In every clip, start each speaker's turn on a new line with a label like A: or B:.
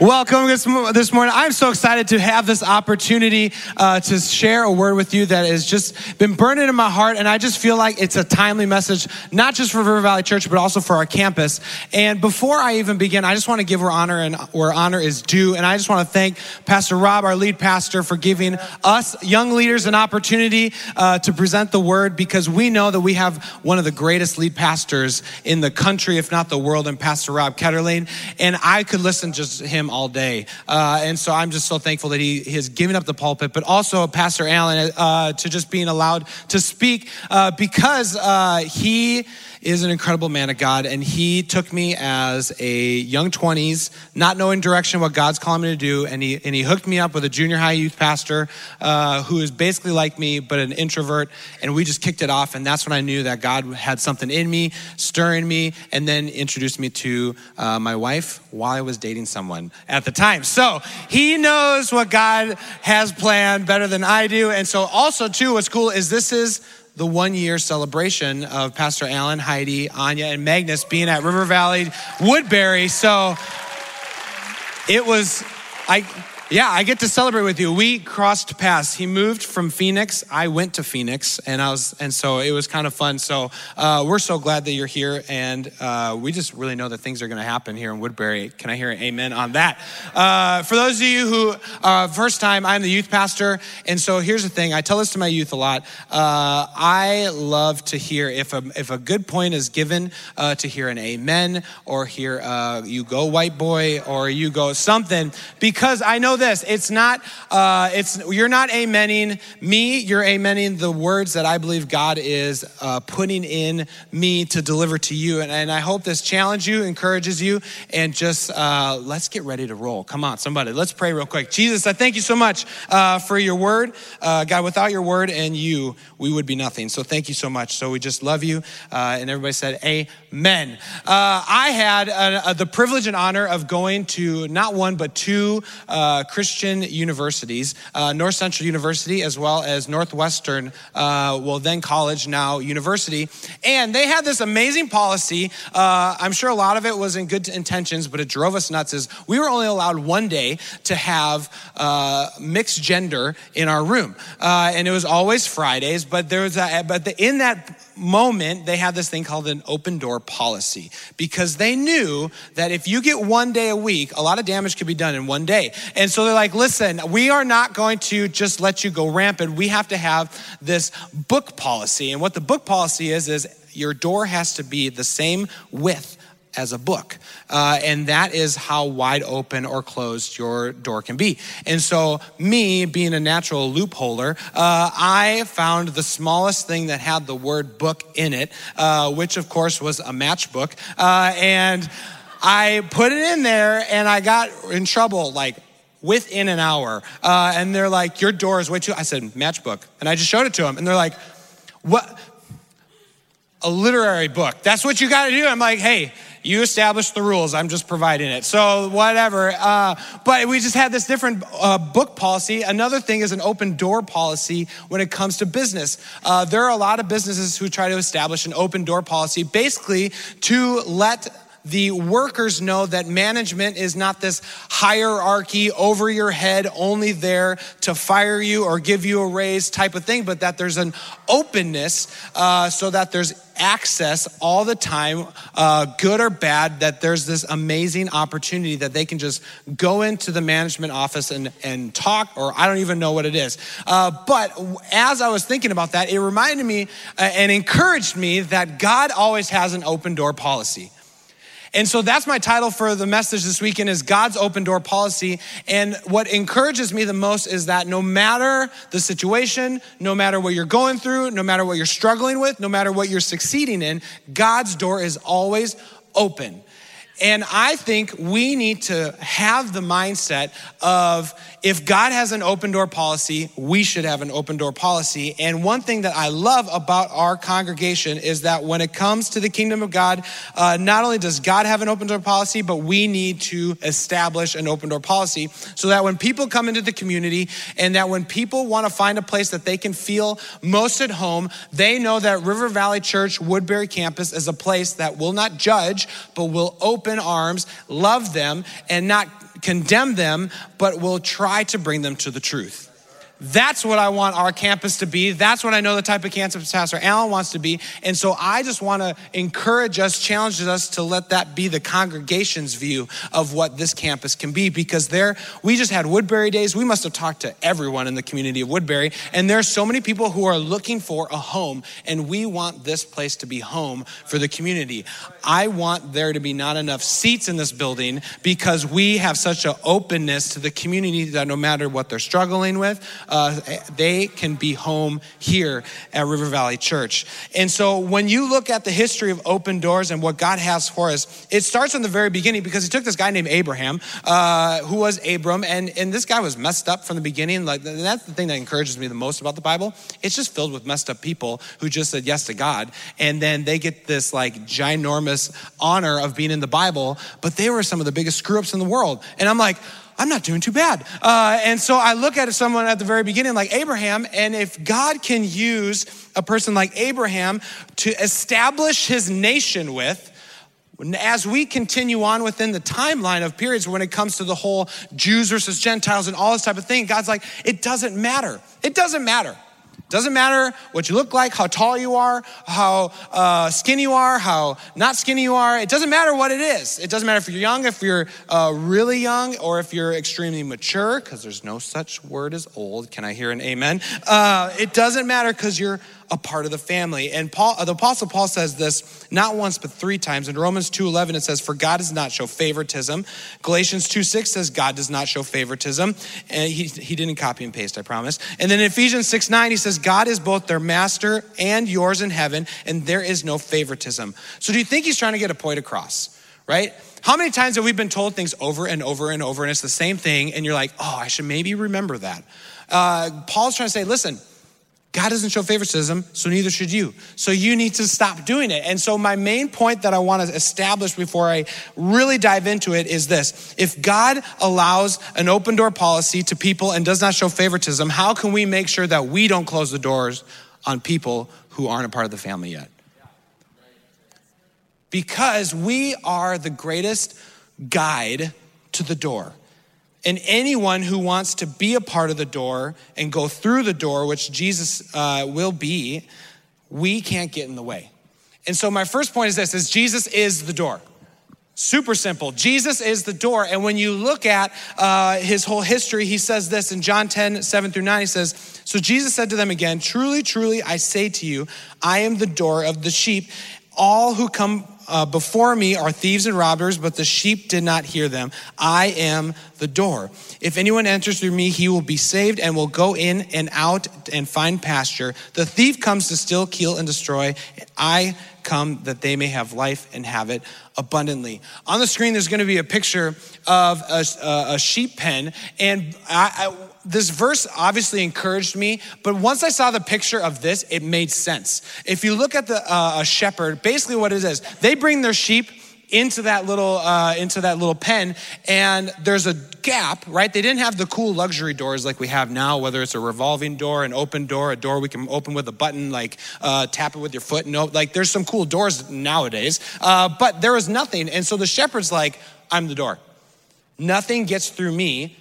A: Welcome this, this morning. I'm so excited to have this opportunity uh, to share a word with you that has just been burning in my heart. And I just feel like it's a timely message, not just for River Valley Church, but also for our campus. And before I even begin, I just want to give where honor and where honor is due. And I just want to thank Pastor Rob, our lead pastor, for giving us young leaders an opportunity uh, to present the word because we know that we have one of the greatest lead pastors in the country, if not the world, and Pastor Rob Ketterling. And I could listen just him him all day. Uh, and so I'm just so thankful that he, has given up the pulpit, but also Pastor Allen uh, to just being allowed to speak uh, because uh, he is an incredible man of God, and he took me as a young 20s, not knowing direction what God's calling me to do, and he, and he hooked me up with a junior high youth pastor uh, who is basically like me, but an introvert, and we just kicked it off, and that's when I knew that God had something in me, stirring me, and then introduced me to uh, my wife while I was dating someone at the time. So he knows what God has planned better than I do, and so also too, what's cool is this is the one year celebration of Pastor Alan, Heidi, Anya, and Magnus being at River Valley Woodbury. So it was, I, yeah, I get to celebrate with you. We crossed paths. He moved from Phoenix. I went to Phoenix, and I was, and so it was kind of fun. So uh, we're so glad that you're here, and uh, we just really know that things are going to happen here in Woodbury. Can I hear an amen on that? Uh, for those of you who uh, first time, I'm the youth pastor, and so here's the thing. I tell this to my youth a lot. Uh, I love to hear if a if a good point is given uh, to hear an amen or hear you go white boy or you go something because I know this it's not uh, it's you're not amening me you're amening the words that i believe god is uh, putting in me to deliver to you. And, and i hope this challenges you encourages you and just uh, let's get ready to roll. Come on somebody let's pray real quick. Jesus i thank you so much uh, for your word. Uh, god without your word and you we would be nothing. So thank you so much. So we just love you uh, and everybody said amen. I had the privilege and honor of going to not one but two Christian universities, uh, North Central University, as well as Northwestern, uh, well, then college, now university. And they had this amazing policy. Uh, I'm sure a lot of it was in good intentions, but it drove us nuts. Is we were only allowed one day to have uh, mixed gender in our room. Uh, and it was always Fridays, but there was a, but the, in that moment, they had this thing called an open door policy because they knew that if you get one day a week, a lot of damage could be done in one day. And so they're like, listen, we are not going to just let you go rampant. We have to have this book policy. And what the book policy is, is your door has to be the same width as a book. Uh, and that is how wide open or closed your door can be. And so, me being a natural loopholer, uh, I found the smallest thing that had the word book in it, uh, which of course was a matchbook. Uh, and I put it in there and I got in trouble like within an hour. Uh, and they're like, Your door is way too. I said, Matchbook. And I just showed it to them. And they're like, What? A literary book. That's what you got to do. I'm like, Hey, you established the rules. I'm just providing it. So, whatever. Uh, but we just had this different uh, book policy. Another thing is an open door policy when it comes to business. Uh, there are a lot of businesses who try to establish an open door policy basically to let the workers know that management is not this hierarchy over your head, only there to fire you or give you a raise type of thing, but that there's an openness uh, so that there's access all the time, uh, good or bad, that there's this amazing opportunity that they can just go into the management office and, and talk, or I don't even know what it is. Uh, but as I was thinking about that, it reminded me uh, and encouraged me that God always has an open door policy. And so that's my title for the message this weekend is God's open door policy. And what encourages me the most is that no matter the situation, no matter what you're going through, no matter what you're struggling with, no matter what you're succeeding in, God's door is always open. And I think we need to have the mindset of if God has an open door policy, we should have an open door policy. And one thing that I love about our congregation is that when it comes to the kingdom of God, uh, not only does God have an open door policy, but we need to establish an open door policy so that when people come into the community and that when people want to find a place that they can feel most at home, they know that River Valley Church Woodbury campus is a place that will not judge, but will open arms, love them, and not condemn them, but will try to bring them to the truth. That's what I want our campus to be. That's what I know the type of campus Pastor Allen wants to be. And so I just want to encourage us, challenge us to let that be the congregation's view of what this campus can be. Because there, we just had Woodbury days. We must have talked to everyone in the community of Woodbury. And there's so many people who are looking for a home. And we want this place to be home for the community. I want there to be not enough seats in this building because we have such an openness to the community that no matter what they're struggling with, uh, they can be home here at River Valley Church. And so when you look at the history of open doors and what God has for us, it starts from the very beginning because he took this guy named Abraham, uh, who was Abram, and, and this guy was messed up from the beginning. Like that's the thing that encourages me the most about the Bible. It's just filled with messed up people who just said yes to God, and then they get this like ginormous honor of being in the Bible, but they were some of the biggest screw ups in the world. And I'm like, I'm not doing too bad. Uh, and so I look at someone at the very beginning like Abraham, and if God can use a person like Abraham to establish his nation with, as we continue on within the timeline of periods when it comes to the whole Jews versus Gentiles and all this type of thing, God's like, it doesn't matter. It doesn't matter. Doesn't matter what you look like, how tall you are, how uh, skinny you are, how not skinny you are. It doesn't matter what it is. It doesn't matter if you're young, if you're uh, really young, or if you're extremely mature, because there's no such word as old. Can I hear an amen? Uh, it doesn't matter because you're a part of the family. And Paul, the Apostle Paul says this not once but three times. In Romans 2:11 it says, "For God does not show favoritism." Galatians 2:6 says, "God does not show favoritism." And he, he didn't copy and paste, I promise. And then in Ephesians 6:9 he says, "God is both their master and yours in heaven, and there is no favoritism." So do you think he's trying to get a point across? Right? How many times have we been told things over and over and over, and it's the same thing, and you're like, oh, I should maybe remember that? Uh, Paul's trying to say, listen, God doesn't show favoritism, so neither should you. So you need to stop doing it. And so, my main point that I want to establish before I really dive into it is this if God allows an open door policy to people and does not show favoritism, how can we make sure that we don't close the doors on people who aren't a part of the family yet? Because we are the greatest guide to the door. And anyone who wants to be a part of the door and go through the door, which Jesus uh, will be, we can't get in the way. And so my first point is this: is Jesus is the door. Super simple. Jesus is the door. And when you look at uh, his whole history, he says this in John 10, 7 through 9. He says, So Jesus said to them again, Truly, truly, I say to you, I am the door of the sheep. All who come uh, before me are thieves and robbers, but the sheep did not hear them. I am the door. If anyone enters through me, he will be saved and will go in and out and find pasture. The thief comes to steal, kill, and destroy. I come that they may have life and have it abundantly. On the screen, there's going to be a picture of a, a sheep pen, and I, I, this verse obviously encouraged me, but once I saw the picture of this, it made sense. If you look at the uh, a shepherd, basically what it is, they bring their sheep into that little uh, into that little pen and there's a gap right they didn't have the cool luxury doors like we have now whether it's a revolving door an open door a door we can open with a button like uh, tap it with your foot no like there's some cool doors nowadays uh, but there was nothing and so the shepherd's like i'm the door nothing gets through me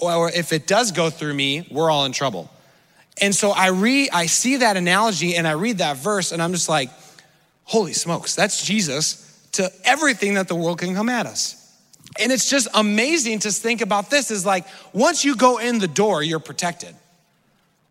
A: or if it does go through me we're all in trouble and so i read i see that analogy and i read that verse and i'm just like holy smokes that's jesus to everything that the world can come at us. And it's just amazing to think about this is like once you go in the door, you're protected.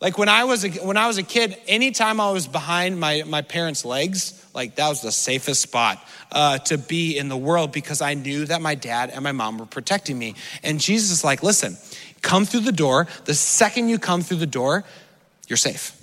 A: Like when I was a, when I was a kid, anytime I was behind my, my parents' legs, like that was the safest spot uh, to be in the world because I knew that my dad and my mom were protecting me. And Jesus is like, listen, come through the door. The second you come through the door, you're safe.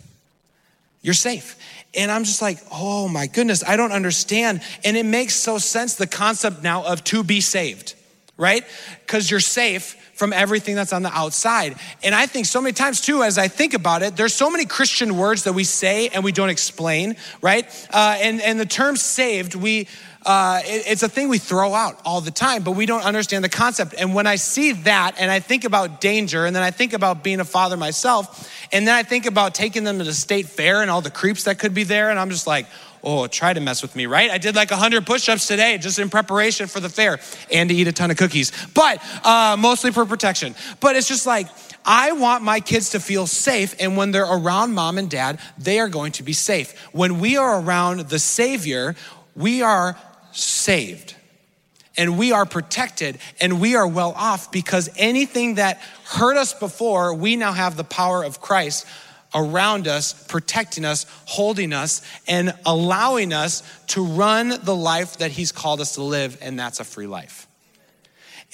A: You're safe. And I'm just like, oh my goodness, I don't understand. And it makes so sense the concept now of to be saved, right? Because you're safe from everything that's on the outside. And I think so many times, too, as I think about it, there's so many Christian words that we say and we don't explain, right? Uh, and, and the term saved, we, uh, it, it's a thing we throw out all the time, but we don't understand the concept. And when I see that and I think about danger, and then I think about being a father myself, and then I think about taking them to the state fair and all the creeps that could be there, and I'm just like, oh, try to mess with me, right? I did like 100 push ups today just in preparation for the fair and to eat a ton of cookies, but uh, mostly for protection. But it's just like, I want my kids to feel safe, and when they're around mom and dad, they are going to be safe. When we are around the Savior, we are saved and we are protected and we are well off because anything that hurt us before, we now have the power of Christ around us, protecting us, holding us, and allowing us to run the life that He's called us to live, and that's a free life.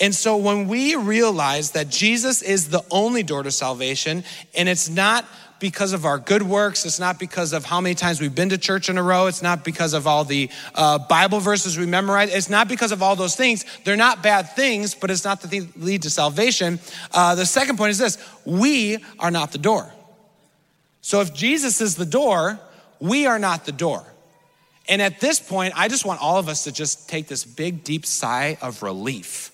A: And so when we realize that Jesus is the only door to salvation, and it's not because of our good works. It's not because of how many times we've been to church in a row. It's not because of all the uh, Bible verses we memorize. It's not because of all those things. They're not bad things, but it's not the thing that lead to salvation. Uh, the second point is this we are not the door. So if Jesus is the door, we are not the door. And at this point, I just want all of us to just take this big, deep sigh of relief,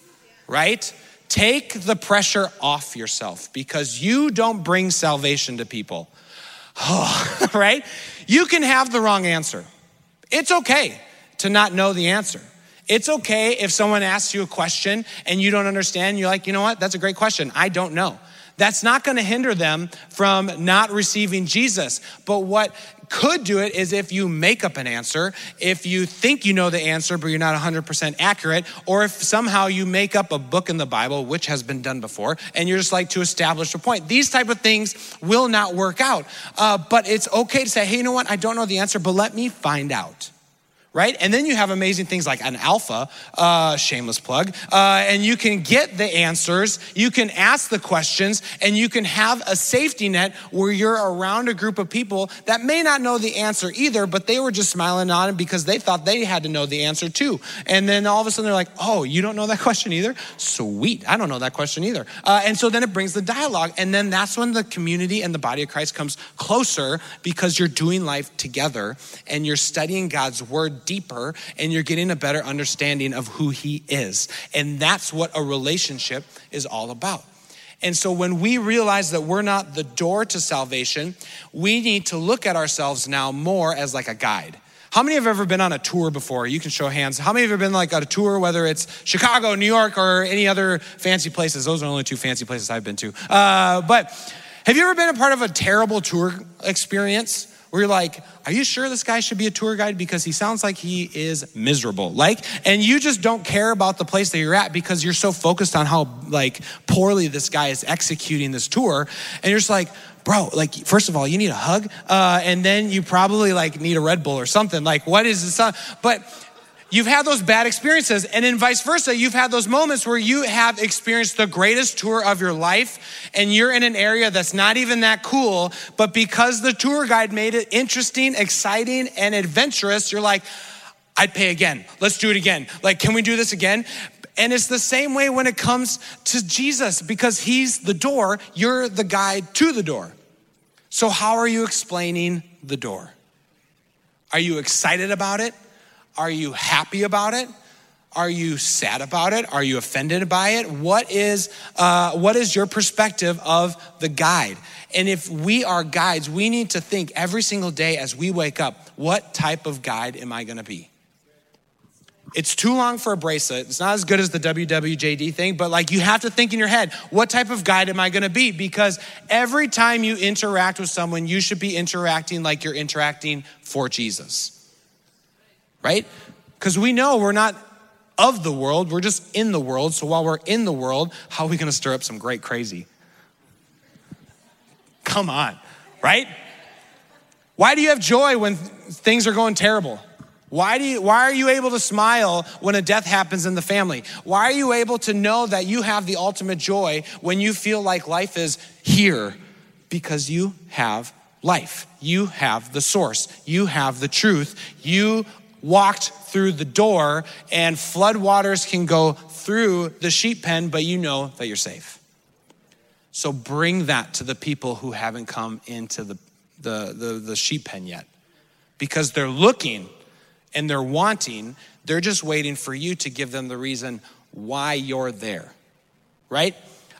A: right? Take the pressure off yourself because you don't bring salvation to people. Oh, right? You can have the wrong answer. It's okay to not know the answer. It's okay if someone asks you a question and you don't understand. You're like, you know what? That's a great question. I don't know. That's not going to hinder them from not receiving Jesus. But what could do it is if you make up an answer, if you think you know the answer, but you're not 100% accurate, or if somehow you make up a book in the Bible, which has been done before, and you're just like to establish a point. These type of things will not work out. Uh, but it's okay to say, hey, you know what? I don't know the answer, but let me find out right? And then you have amazing things like an alpha, uh, shameless plug, uh, and you can get the answers, you can ask the questions, and you can have a safety net where you're around a group of people that may not know the answer either, but they were just smiling on it because they thought they had to know the answer too. And then all of a sudden they're like, oh, you don't know that question either? Sweet, I don't know that question either. Uh, and so then it brings the dialogue, and then that's when the community and the body of Christ comes closer because you're doing life together and you're studying God's word deeper and you're getting a better understanding of who He is. And that's what a relationship is all about. And so when we realize that we're not the door to salvation, we need to look at ourselves now more as like a guide. How many have ever been on a tour before? You can show hands. How many have ever been like on a tour, whether it's Chicago, New York, or any other fancy places? Those are only two fancy places I've been to. Uh, but have you ever been a part of a terrible tour experience? Where you're like, are you sure this guy should be a tour guide? Because he sounds like he is miserable. Like, and you just don't care about the place that you're at because you're so focused on how like poorly this guy is executing this tour. And you're just like, bro, like, first of all, you need a hug. Uh, and then you probably like need a Red Bull or something. Like, what is this? But You've had those bad experiences, and in vice versa, you've had those moments where you have experienced the greatest tour of your life, and you're in an area that's not even that cool, but because the tour guide made it interesting, exciting, and adventurous, you're like, I'd pay again. Let's do it again. Like, can we do this again? And it's the same way when it comes to Jesus, because he's the door, you're the guide to the door. So, how are you explaining the door? Are you excited about it? Are you happy about it? Are you sad about it? Are you offended by it? What is, uh, what is your perspective of the guide? And if we are guides, we need to think every single day as we wake up, what type of guide am I gonna be? It's too long for a bracelet. It's not as good as the WWJD thing, but like you have to think in your head, what type of guide am I gonna be? Because every time you interact with someone, you should be interacting like you're interacting for Jesus right? Because we know we're not of the world, we're just in the world. So while we're in the world, how are we gonna stir up some great crazy? Come on, right? Why do you have joy when things are going terrible? Why, do you, why are you able to smile when a death happens in the family? Why are you able to know that you have the ultimate joy when you feel like life is here? Because you have life. You have the source. You have the truth. You walked through the door, and floodwaters can go through the sheep pen, but you know that you're safe. So bring that to the people who haven't come into the, the, the, the sheep pen yet. Because they're looking and they're wanting, they're just waiting for you to give them the reason why you're there, right?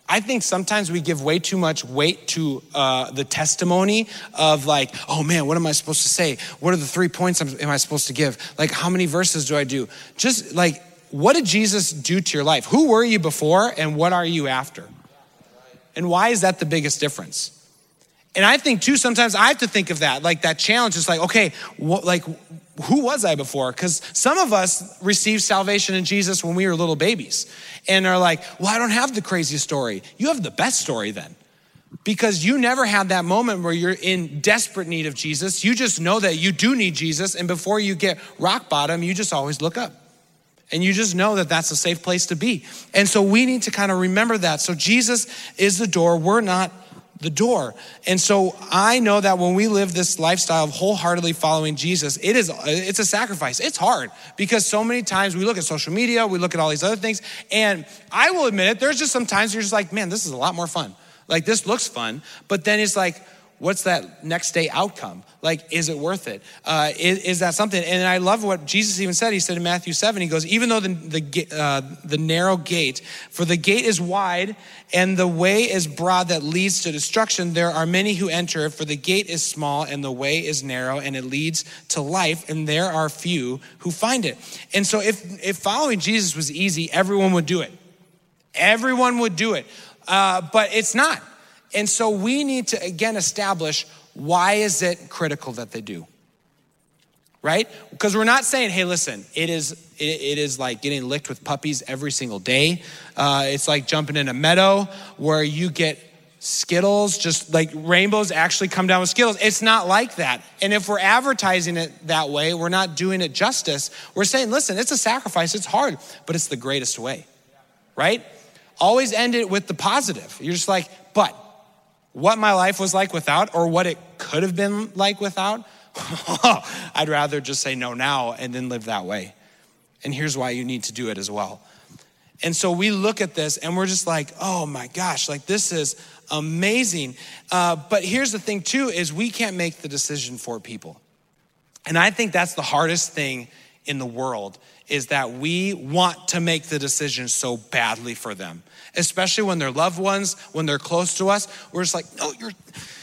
A: I think sometimes we give way too much weight to uh, the testimony of like, oh man, what am I supposed to say? What are the three points I'm I supposed to give? Like, how many verses do I do? Just like, what did Jesus do to your life? Who were you before and what are you after? And why is that the biggest difference? And I think too, sometimes I have to think of that, like that challenge is like, okay, what, like, who was I before? Because some of us received salvation in Jesus when we were little babies and are like, well, I don't have the crazy story. You have the best story then. Because you never had that moment where you're in desperate need of Jesus. You just know that you do need Jesus. And before you get rock bottom, you just always look up. And you just know that that's a safe place to be. And so we need to kind of remember that. So Jesus is the door. We're not the door. And so I know that when we live this lifestyle of wholeheartedly following Jesus, it is it's a sacrifice. It's hard because so many times we look at social media, we look at all these other things, and I will admit it, there's just some times you're just like, man, this is a lot more fun. Like this looks fun, but then it's like what's that next day outcome? Like, is it worth it? Uh, is, is, that something? And I love what Jesus even said. He said in Matthew 7, he goes, even though the, the, uh, the narrow gate, for the gate is wide and the way is broad that leads to destruction, there are many who enter. For the gate is small and the way is narrow and it leads to life, and there are few who find it. And so, if, if following Jesus was easy, everyone would do it. Everyone would do it. Uh, but it's not. And so we need to again establish why is it critical that they do? Right? Because we're not saying, hey, listen, it is it, it is like getting licked with puppies every single day. Uh, it's like jumping in a meadow where you get Skittles, just like rainbows actually come down with Skittles. It's not like that. And if we're advertising it that way, we're not doing it justice. We're saying, listen, it's a sacrifice, it's hard, but it's the greatest way, right? Always end it with the positive. You're just like, but what my life was like without or what it could have been like without, I'd rather just say no now and then live that way. And here's why you need to do it as well. And so we look at this and we're just like, oh my gosh, like this is amazing. Uh, but here's the thing, too, is we can't make the decision for people. And I think that's the hardest thing in the world is that we want to make the decision so badly for them, especially when they're loved ones, when they're close to us. We're just like, no, you're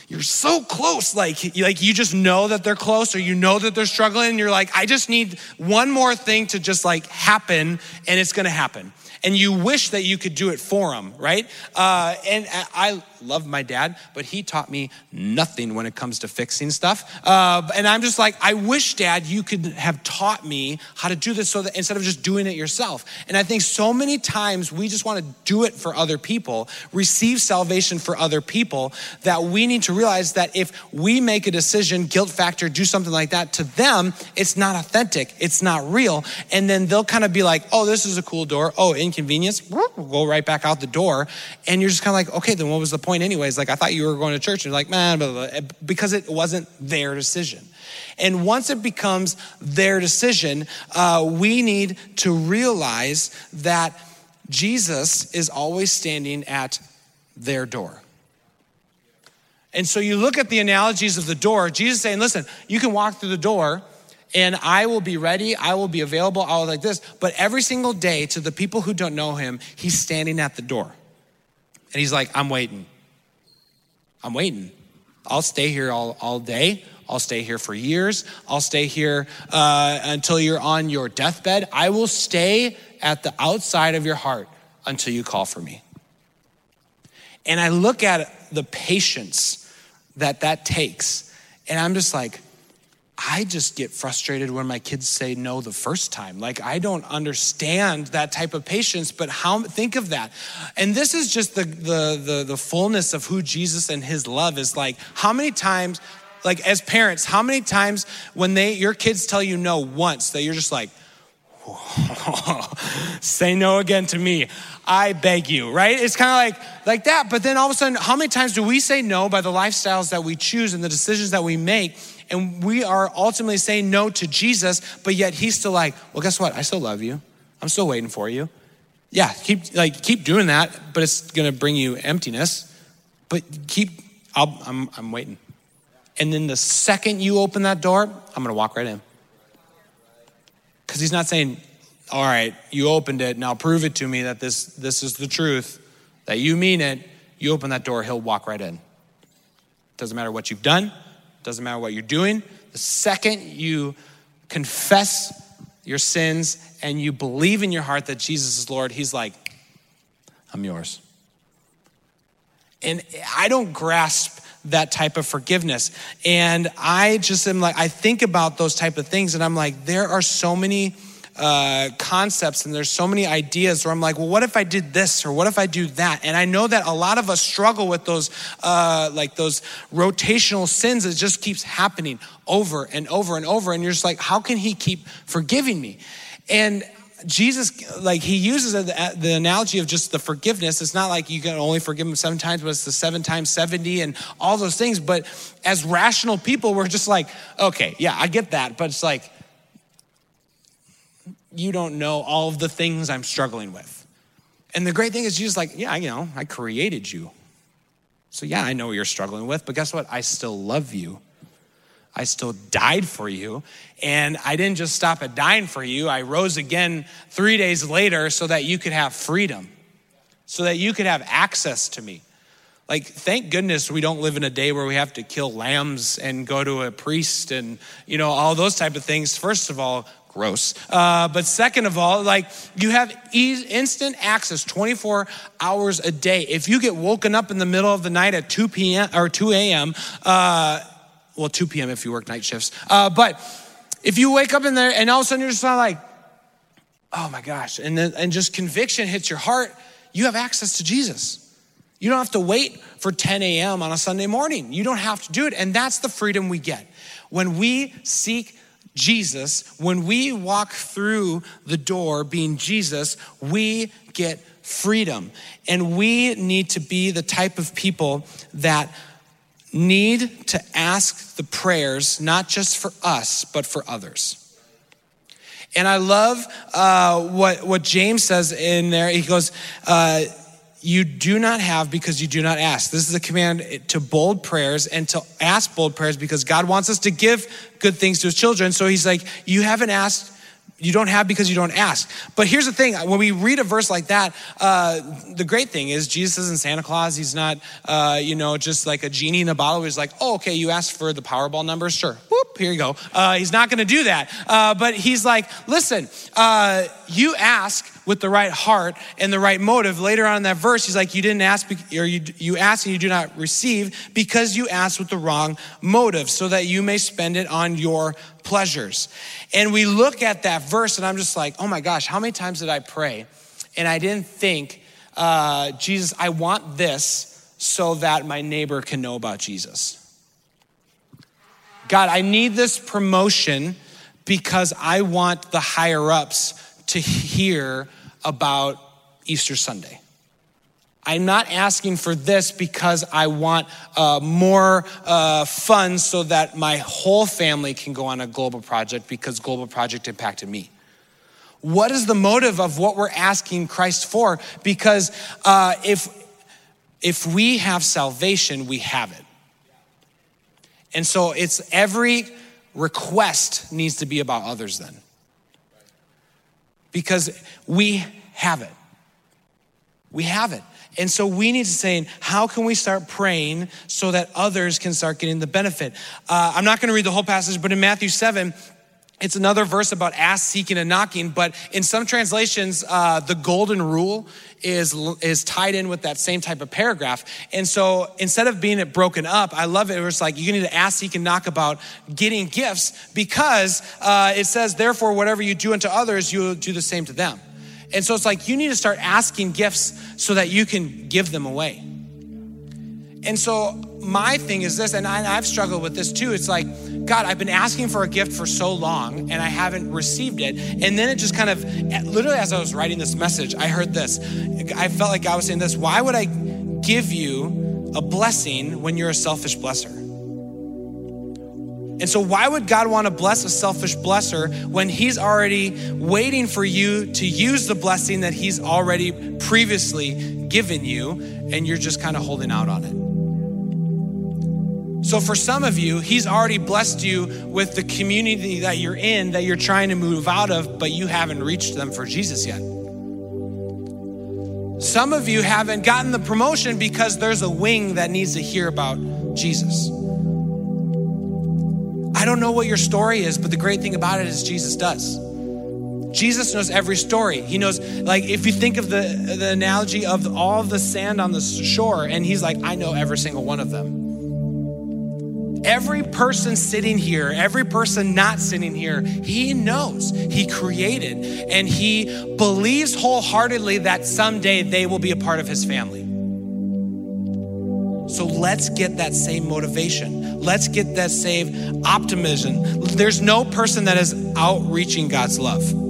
A: you're so close. Like, like you just know that they're close or you know that they're struggling. And you're like, I just need one more thing to just like happen and it's gonna happen. And you wish that you could do it for them, right? Uh, and I love my dad, but he taught me nothing when it comes to fixing stuff. Uh, and I'm just like, I wish, Dad, you could have taught me how to do this so that instead of just doing it yourself. And I think so many times we just want to do it for other people, receive salvation for other people, that we need to realize that if we make a decision, guilt factor, do something like that to them, it's not authentic, it's not real. And then they'll kind of be like, oh, this is a cool door. Oh, inconvenience, we'll go right back out the door. And you're just kind of like, okay, then what was the point? Point anyways. Like, I thought you were going to church. And you're like, man, blah, blah, because it wasn't their decision. And once it becomes their decision, uh, we need to realize that Jesus is always standing at their door. And so you look at the analogies of the door, Jesus saying, listen, you can walk through the door and I will be ready, I will be available, I will like this. But every single day, to the people who don't know him, he's standing at the door. And he's like, I'm waiting. I'm waiting. I'll stay here all, all day. I'll stay here for years. I'll stay here uh, until you're on your deathbed. I will stay at the outside of your heart until you call for me. And I look at the patience that that takes, and I'm just like, I just get frustrated when my kids say no the first time. Like I don't understand that type of patience, but how think of that. And this is just the the the, the fullness of who Jesus and his love is like. How many times like as parents, how many times when they your kids tell you no once that you're just like say no again to me. I beg you, right? It's kind of like like that. But then all of a sudden, how many times do we say no by the lifestyles that we choose and the decisions that we make? And we are ultimately saying no to Jesus, but yet he's still like, well, guess what? I still love you. I'm still waiting for you. Yeah, keep like keep doing that, but it's gonna bring you emptiness. But keep, I'll, I'm, I'm waiting. And then the second you open that door, I'm gonna walk right in. Because he's not saying, all right, you opened it, now prove it to me that this, this is the truth, that you mean it. You open that door, he'll walk right in. Doesn't matter what you've done, doesn't matter what you're doing. The second you confess your sins and you believe in your heart that Jesus is Lord, he's like, I'm yours. And I don't grasp that type of forgiveness. And I just am like, I think about those type of things and I'm like, there are so many uh, concepts and there's so many ideas where I'm like, well, what if I did this or what if I do that? And I know that a lot of us struggle with those, uh, like those rotational sins. It just keeps happening over and over and over. And you're just like, how can he keep forgiving me? And Jesus, like he uses the analogy of just the forgiveness. It's not like you can only forgive him seven times, but it's the seven times 70 and all those things. But as rational people, we're just like, okay, yeah, I get that. But it's like, you don't know all of the things I'm struggling with. And the great thing is, Jesus, like, yeah, you know, I created you. So yeah, I know what you're struggling with, but guess what? I still love you. I still died for you. And I didn't just stop at dying for you, I rose again three days later so that you could have freedom, so that you could have access to me. Like, thank goodness we don't live in a day where we have to kill lambs and go to a priest and, you know, all those type of things. First of all, gross. Uh, but second of all, like you have e- instant access 24 hours a day. If you get woken up in the middle of the night at 2 p.m. or 2 a.m., uh, well, 2 p.m. if you work night shifts. Uh, but if you wake up in there and all of a sudden you're just not like, oh my gosh, and then and just conviction hits your heart, you have access to Jesus. You don't have to wait for 10 a.m. on a Sunday morning. You don't have to do it. And that's the freedom we get. When we seek Jesus, when we walk through the door being Jesus, we get freedom. And we need to be the type of people that need to ask the prayers, not just for us, but for others. And I love uh, what, what James says in there. He goes, uh, You do not have because you do not ask. This is a command to bold prayers and to ask bold prayers because God wants us to give good things to his children. So he's like, You haven't asked you don't have because you don't ask. But here's the thing when we read a verse like that, uh, the great thing is Jesus isn't Santa Claus. He's not, uh, you know, just like a genie in a bottle. He's like, oh, okay, you asked for the Powerball numbers? Sure. Whoop, here you go. Uh, he's not going to do that. Uh, but he's like, listen, uh, you ask with the right heart and the right motive. Later on in that verse, he's like, You didn't ask, or you, you ask and you do not receive because you asked with the wrong motive, so that you may spend it on your pleasures. And we look at that verse, and I'm just like, Oh my gosh, how many times did I pray? And I didn't think, uh, Jesus, I want this so that my neighbor can know about Jesus. God, I need this promotion because I want the higher ups to hear about Easter Sunday. I'm not asking for this because I want uh, more uh, funds so that my whole family can go on a global project because global project impacted me. What is the motive of what we're asking Christ for? Because uh, if if we have salvation, we have it. And so it's every request needs to be about others then because we have it. We have it. And so we need to say, how can we start praying so that others can start getting the benefit? Uh, I'm not going to read the whole passage, but in Matthew 7, it's another verse about ask, seeking, and knocking. But in some translations, uh, the golden rule is, is tied in with that same type of paragraph. And so instead of being it broken up, I love it. It's like you need to ask, seek, and knock about getting gifts because uh, it says, therefore, whatever you do unto others, you do the same to them. And so it's like you need to start asking gifts so that you can give them away. And so my thing is this, and I, I've struggled with this too. It's like, God, I've been asking for a gift for so long and I haven't received it. And then it just kind of, literally, as I was writing this message, I heard this. I felt like God was saying this Why would I give you a blessing when you're a selfish blesser? And so, why would God want to bless a selfish blesser when He's already waiting for you to use the blessing that He's already previously given you, and you're just kind of holding out on it? So, for some of you, He's already blessed you with the community that you're in, that you're trying to move out of, but you haven't reached them for Jesus yet. Some of you haven't gotten the promotion because there's a wing that needs to hear about Jesus. I don't know what your story is, but the great thing about it is Jesus does. Jesus knows every story. He knows, like, if you think of the, the analogy of all the sand on the shore, and he's like, I know every single one of them. Every person sitting here, every person not sitting here, he knows. He created and he believes wholeheartedly that someday they will be a part of his family. So let's get that same motivation. Let's get that same optimism. There's no person that is outreaching God's love.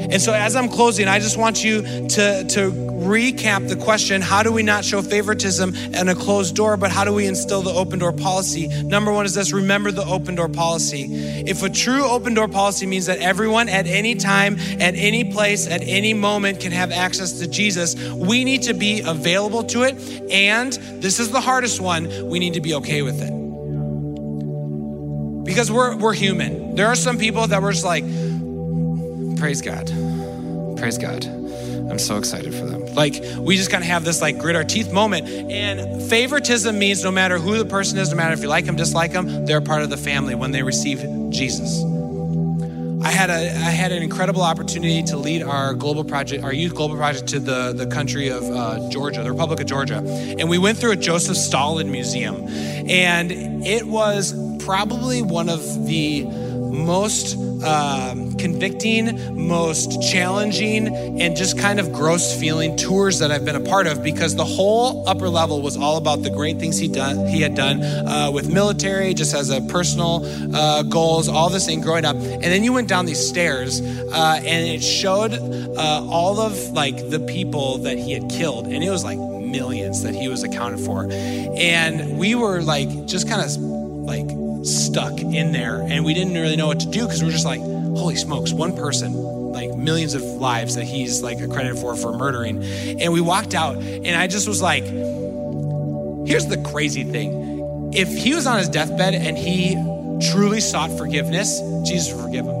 A: And so, as I'm closing, I just want you to, to recap the question how do we not show favoritism and a closed door, but how do we instill the open door policy? Number one is this remember the open door policy. If a true open door policy means that everyone at any time, at any place, at any moment can have access to Jesus, we need to be available to it. And this is the hardest one we need to be okay with it. Because we're, we're human. There are some people that were just like, praise God. Praise God. I'm so excited for them. Like, we just kind of have this like grit our teeth moment. And favoritism means no matter who the person is, no matter if you like them, dislike them, they're part of the family when they receive Jesus. I had a I had an incredible opportunity to lead our global project, our youth global project, to the the country of uh, Georgia, the Republic of Georgia, and we went through a Joseph Stalin museum, and it was probably one of the most um, convicting, most challenging, and just kind of gross feeling tours that I've been a part of because the whole upper level was all about the great things he done he had done uh, with military, just as a personal uh, goals, all this thing growing up. And then you went down these stairs, uh, and it showed uh, all of like the people that he had killed, and it was like millions that he was accounted for, and we were like just kind of like stuck in there and we didn't really know what to do because we are just like holy smokes one person like millions of lives that he's like accredited for for murdering and we walked out and i just was like here's the crazy thing if he was on his deathbed and he truly sought forgiveness jesus would forgive him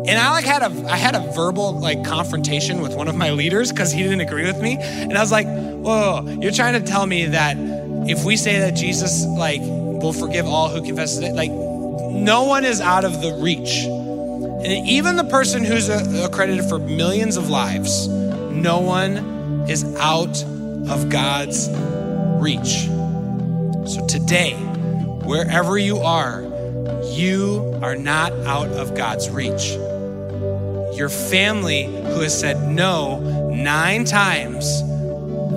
A: and I like had a I had a verbal like confrontation with one of my leaders because he didn't agree with me. And I was like, whoa, you're trying to tell me that if we say that Jesus like will forgive all who confess it. Like, no one is out of the reach. And even the person who's accredited for millions of lives, no one is out of God's reach. So today, wherever you are, you are not out of God's reach. Your family, who has said no nine times,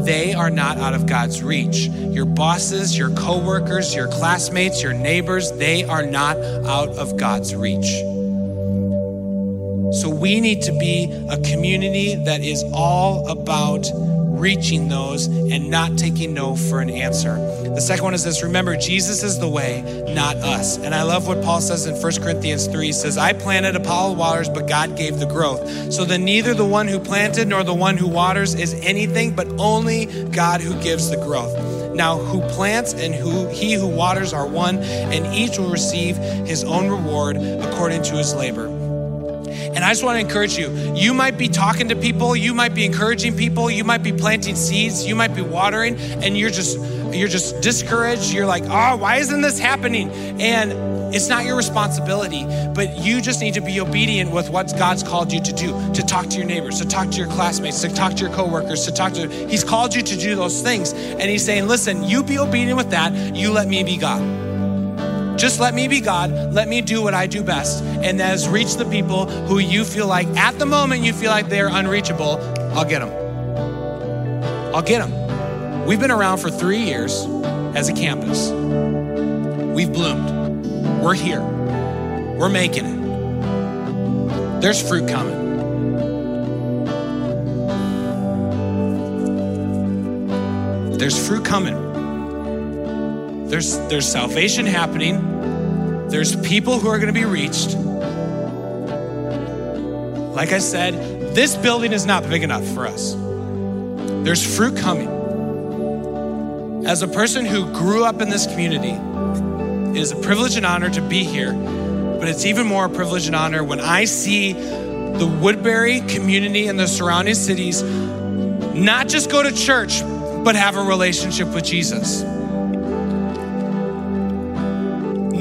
A: they are not out of God's reach. Your bosses, your coworkers, your classmates, your neighbors, they are not out of God's reach. So we need to be a community that is all about reaching those and not taking no for an answer. The second one is this remember, Jesus is the way, not us. And I love what Paul says in 1 Corinthians 3. He says, I planted Apollo waters, but God gave the growth. So then neither the one who planted nor the one who waters is anything, but only God who gives the growth. Now, who plants and who he who waters are one, and each will receive his own reward according to his labor. And I just want to encourage you. You might be talking to people, you might be encouraging people, you might be planting seeds, you might be watering, and you're just you're just discouraged. You're like, oh, why isn't this happening? And it's not your responsibility, but you just need to be obedient with what God's called you to do to talk to your neighbors, to talk to your classmates, to talk to your coworkers, to talk to. He's called you to do those things. And He's saying, listen, you be obedient with that, you let me be God. Just let me be God. Let me do what I do best. And that is reach the people who you feel like, at the moment, you feel like they're unreachable. I'll get them. I'll get them. We've been around for three years as a campus. We've bloomed. We're here. We're making it. There's fruit coming. There's fruit coming. There's, there's salvation happening. There's people who are going to be reached. Like I said, this building is not big enough for us. There's fruit coming. As a person who grew up in this community, it is a privilege and honor to be here, but it's even more a privilege and honor when I see the Woodbury community and the surrounding cities not just go to church, but have a relationship with Jesus.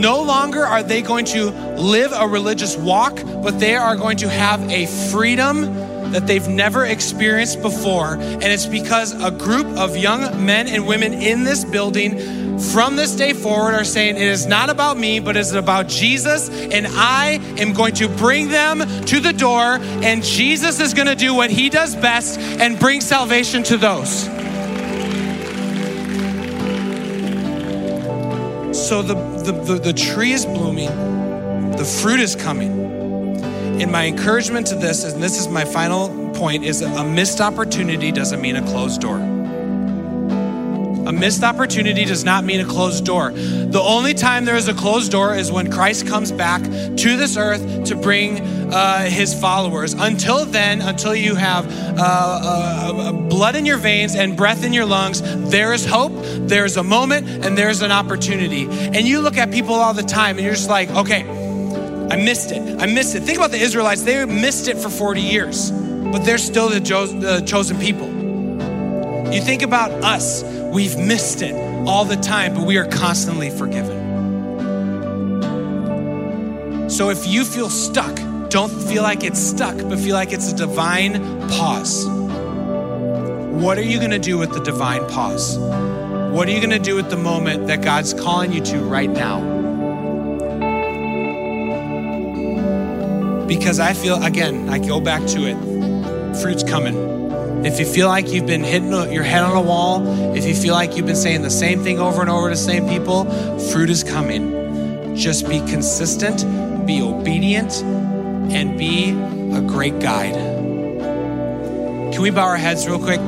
A: No longer are they going to live a religious walk, but they are going to have a freedom that they've never experienced before. And it's because a group of young men and women in this building from this day forward are saying, It is not about me, but it's about Jesus. And I am going to bring them to the door, and Jesus is going to do what he does best and bring salvation to those. So the, the, the, the tree is blooming, the fruit is coming. And my encouragement to this, and this is my final point, is a missed opportunity doesn't mean a closed door. A missed opportunity does not mean a closed door. The only time there is a closed door is when Christ comes back to this earth to bring uh, his followers. Until then, until you have uh, uh, uh, blood in your veins and breath in your lungs, there is hope, there's a moment, and there's an opportunity. And you look at people all the time and you're just like, okay, I missed it. I missed it. Think about the Israelites. They missed it for 40 years, but they're still the, the chosen people. You think about us, we've missed it all the time, but we are constantly forgiven. So if you feel stuck, don't feel like it's stuck, but feel like it's a divine pause. What are you going to do with the divine pause? What are you going to do with the moment that God's calling you to right now? Because I feel, again, I go back to it fruit's coming. If you feel like you've been hitting your head on a wall, if you feel like you've been saying the same thing over and over to the same people, fruit is coming. Just be consistent, be obedient, and be a great guide. Can we bow our heads real quick?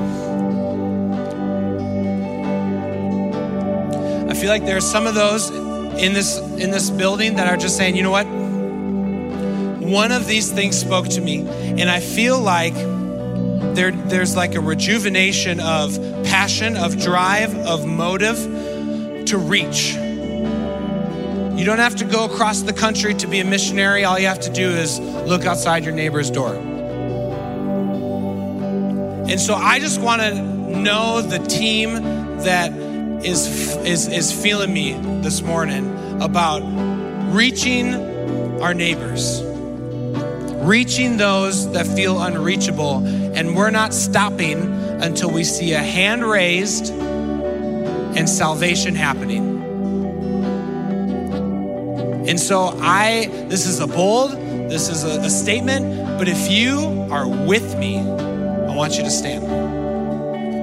A: I feel like there are some of those in this in this building that are just saying, you know what? One of these things spoke to me, and I feel like there, there's like a rejuvenation of passion, of drive, of motive to reach. You don't have to go across the country to be a missionary. All you have to do is look outside your neighbor's door. And so I just want to know the team that is, is, is feeling me this morning about reaching our neighbors reaching those that feel unreachable. And we're not stopping until we see a hand raised and salvation happening. And so I, this is a bold, this is a, a statement, but if you are with me, I want you to stand.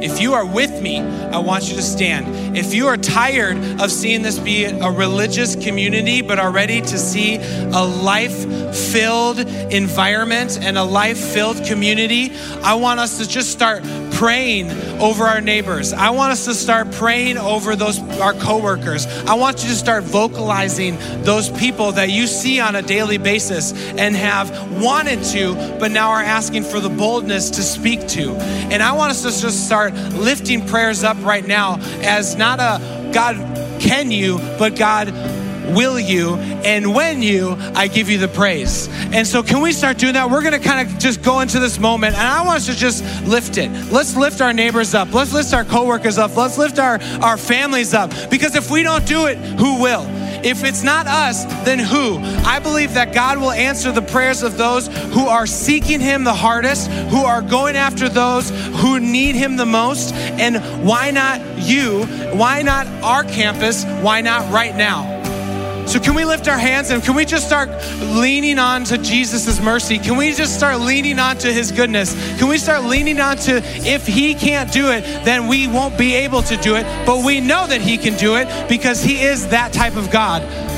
A: If you are with me, I want you to stand. If you are tired of seeing this be a religious community, but are ready to see a life filled environment and a life filled community, I want us to just start praying over our neighbors. I want us to start praying over those our coworkers. I want you to start vocalizing those people that you see on a daily basis and have wanted to, but now are asking for the boldness to speak to. And I want us to just start lifting prayers up right now as not a God can you, but God will you, and when you, I give you the praise. And so, can we start doing that? We're gonna kind of just go into this moment, and I want us to just lift it. Let's lift our neighbors up. Let's lift our coworkers up. Let's lift our, our families up. Because if we don't do it, who will? If it's not us, then who? I believe that God will answer the prayers of those who are seeking Him the hardest, who are going after those who need Him the most. And why not you? Why not our campus? Why not right now? So, can we lift our hands and can we just start leaning on to Jesus' mercy? Can we just start leaning on to his goodness? Can we start leaning on to if he can't do it, then we won't be able to do it, but we know that he can do it because he is that type of God.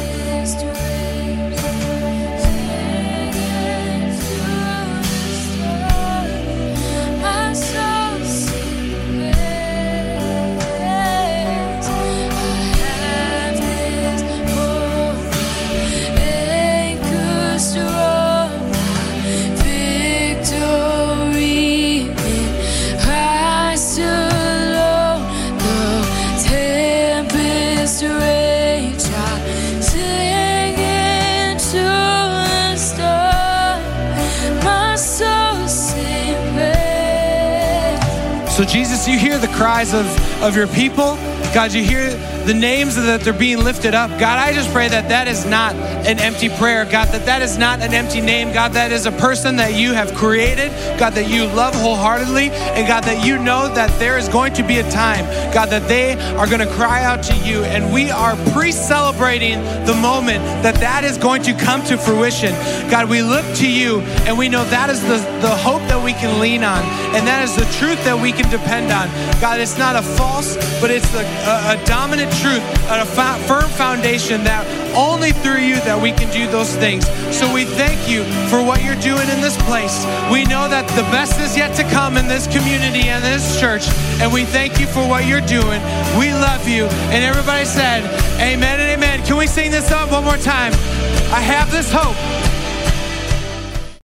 A: Jesus, you hear the cries of, of your people. God, you hear the names that they're being lifted up. God, I just pray that that is not an empty prayer. God, that that is not an empty name. God, that is a person that you have created. God, that you love wholeheartedly. And God, that you know that there is going to be a time, God, that they are going to cry out to you. And we are pre celebrating the moment that that is going to come to fruition. God, we look to you and we know that is the, the hope that we can lean on. And that is the truth that we can depend on. God, it's not a false, but it's the, a, a dominant truth and a fa- firm foundation that only through you that we can do those things. So we thank you for what you're doing in this place. We know that the best is yet to come in this community and this church, and we thank you for what you're doing. We love you. And everybody said, Amen and amen. Can we sing this up one more time? I have this hope